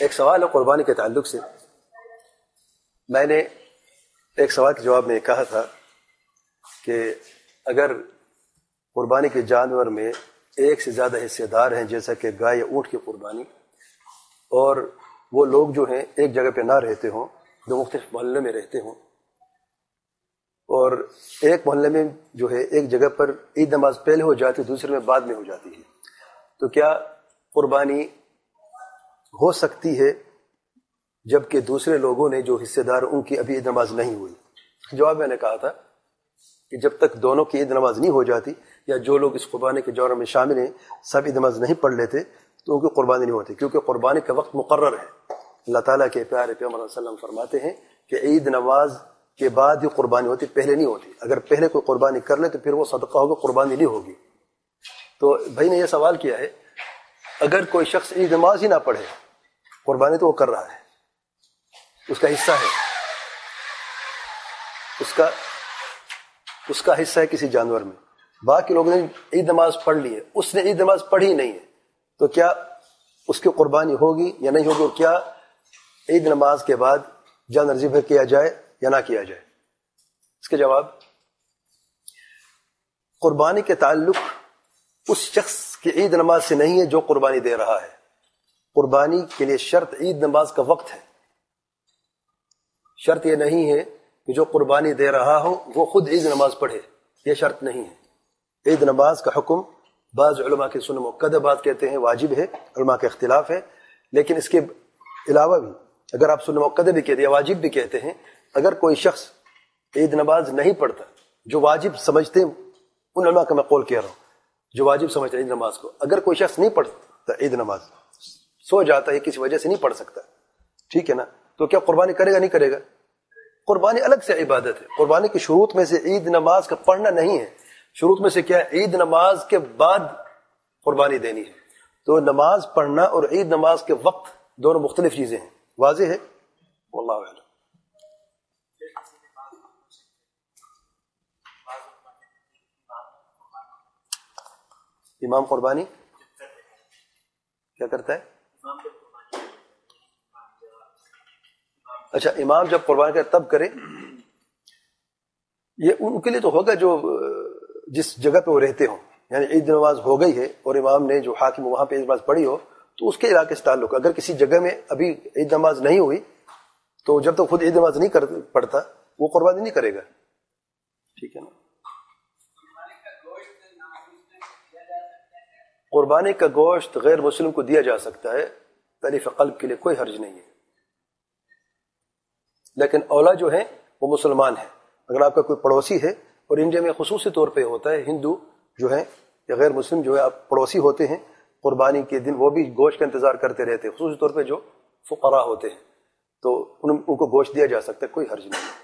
ایک سوال ہے قربانی کے تعلق سے۔ میں نے ایک سوال کے جواب میں کہا تھا کہ اگر قربانی کے جانور میں ایک سے زیادہ حصے دار ہیں، جیسا کہ گائے یا اونٹ کی قربانی، اور وہ لوگ جو ہیں ایک جگہ پہ نہ رہتے ہوں، جو مختلف محلے میں رہتے ہوں، اور ایک محلے میں جو ہے ایک جگہ پر عید نماز پہلے ہو جاتی، دوسرے میں بعد میں ہو جاتی ہے، تو کیا قربانی ہو سکتی ہے جبکہ دوسرے لوگوں نے جو حصے دار ان کی ابھی عید نماز نہیں ہوئی۔ جواب میں نے کہا تھا کہ جب تک دونوں کی عید نماز نہیں ہو جاتی یا جو لوگ اس قربانی کے جوڑوں میں شامل ہیں، سب عید نماز نہیں پڑھ لیتے، تو ان کی قربانی نہیں ہوتی۔ کیونکہ قربانی کا وقت مقرر ہے۔ اللہ تعالیٰ کے پیارے پیغمبر علیہ وسلم فرماتے ہیں کہ عید نماز کے بعد ہی قربانی ہوتی، پہلے نہیں ہوتی۔ اگر پہلے کوئی قربانی کر لے تو پھر وہ صدقہ ہوگا، قربانی نہیں ہوگی۔ تو بھائی نے یہ سوال کیا ہے، اگر کوئی شخص عید نماز ہی نہ پڑھے قربانی تو وہ کر رہا ہے۔ اس کا حصہ ہے۔ اس کا اس کا حصہ ہے کسی جانور میں۔ باقی لوگوں نے عید نماز پڑھ لی ہے۔ اس نے عید نماز پڑھی نہیں ہے۔ تو کیا اس کی قربانی ہوگی یا نہیں ہوگی؟ اور کیا عید نماز کے بعد جان ذبح کیا جائے یا نہ کیا جائے؟ اس کے جواب، قربانی کے تعلق اس شخص کی عید نماز سے نہیں ہے جو قربانی دے رہا ہے۔ قربانی کے لیے شرط عید نماز کا وقت ہے۔ شرط یہ نہیں ہے کہ جو قربانی دے رہا ہو وہ خود عید نماز پڑھے، یہ شرط نہیں ہے۔ عید نماز کا حکم بعض علماء کے سن مقد بات کہتے ہیں، واجب ہے، علماء کے اختلاف ہے۔ لیکن اس کے علاوہ بھی اگر آپ سن مقد بھی کہتے ہیں واجب بھی کہتے ہیں، اگر کوئی شخص عید نماز نہیں پڑھتا، جو واجب سمجھتے ان علماء کا میں قول کہہ رہا ہوں، جو واجب سمجھتا عید نماز کو، اگر کوئی شخص نہیں پڑھتا عید نماز سو جاتا ہے کسی وجہ سے نہیں پڑھ سکتا۔ ٹھیک ہے نا؟ تو کیا قربانی کرے گا، نہیں کرے گا؟ قربانی الگ سے عبادت ہے۔ قربانی کی شروط میں سے عید نماز کا پڑھنا نہیں ہے۔ شروط میں سے کیا عید نماز کے بعد قربانی دینی ہے۔ تو نماز پڑھنا اور عید نماز کے وقت دونوں مختلف چیزیں ہیں۔ واضح ہے؟ واللہ علم امام قربانی؟ کیا کرتا ہے؟ اچھا امام جب قربانی کرے تب کرے یہ ان کے لیے تو ہوگا جو، جس جگہ پہ وہ رہتے ہوں یعنی عید نماز ہو گئی ہے اور امام نے جو حاکم وہاں پہ عید نماز پڑھی ہو، تو اس کے علاقے سے تعلق، اگر کسی جگہ میں ابھی عید نماز نہیں ہوئی، تو جب تک خود عید نماز نہیں کر پڑتا وہ قربانی نہیں کرے گا۔ ٹھیک ہے نا؟ قربانی کا گوشت غیر مسلم کو دیا جا سکتا ہے تعریف قلب کے لیے کوئی حرج نہیں ہے۔ لیکن اولا جو ہے وہ مسلمان ہیں۔ اگر آپ کا کوئی پڑوسی ہے اور انڈیا میں خصوصی طور پہ ہوتا ہے، ہندو جو ہے یا غیر مسلم جو ہے آپ پڑوسی ہوتے ہیں، قربانی کے دن وہ بھی گوشت کا انتظار کرتے رہتے ہیں، خصوصی طور پہ جو فقراء ہوتے ہیں۔ تو ان کو گوشت دیا جا سکتا ہے، کوئی حرج نہیں۔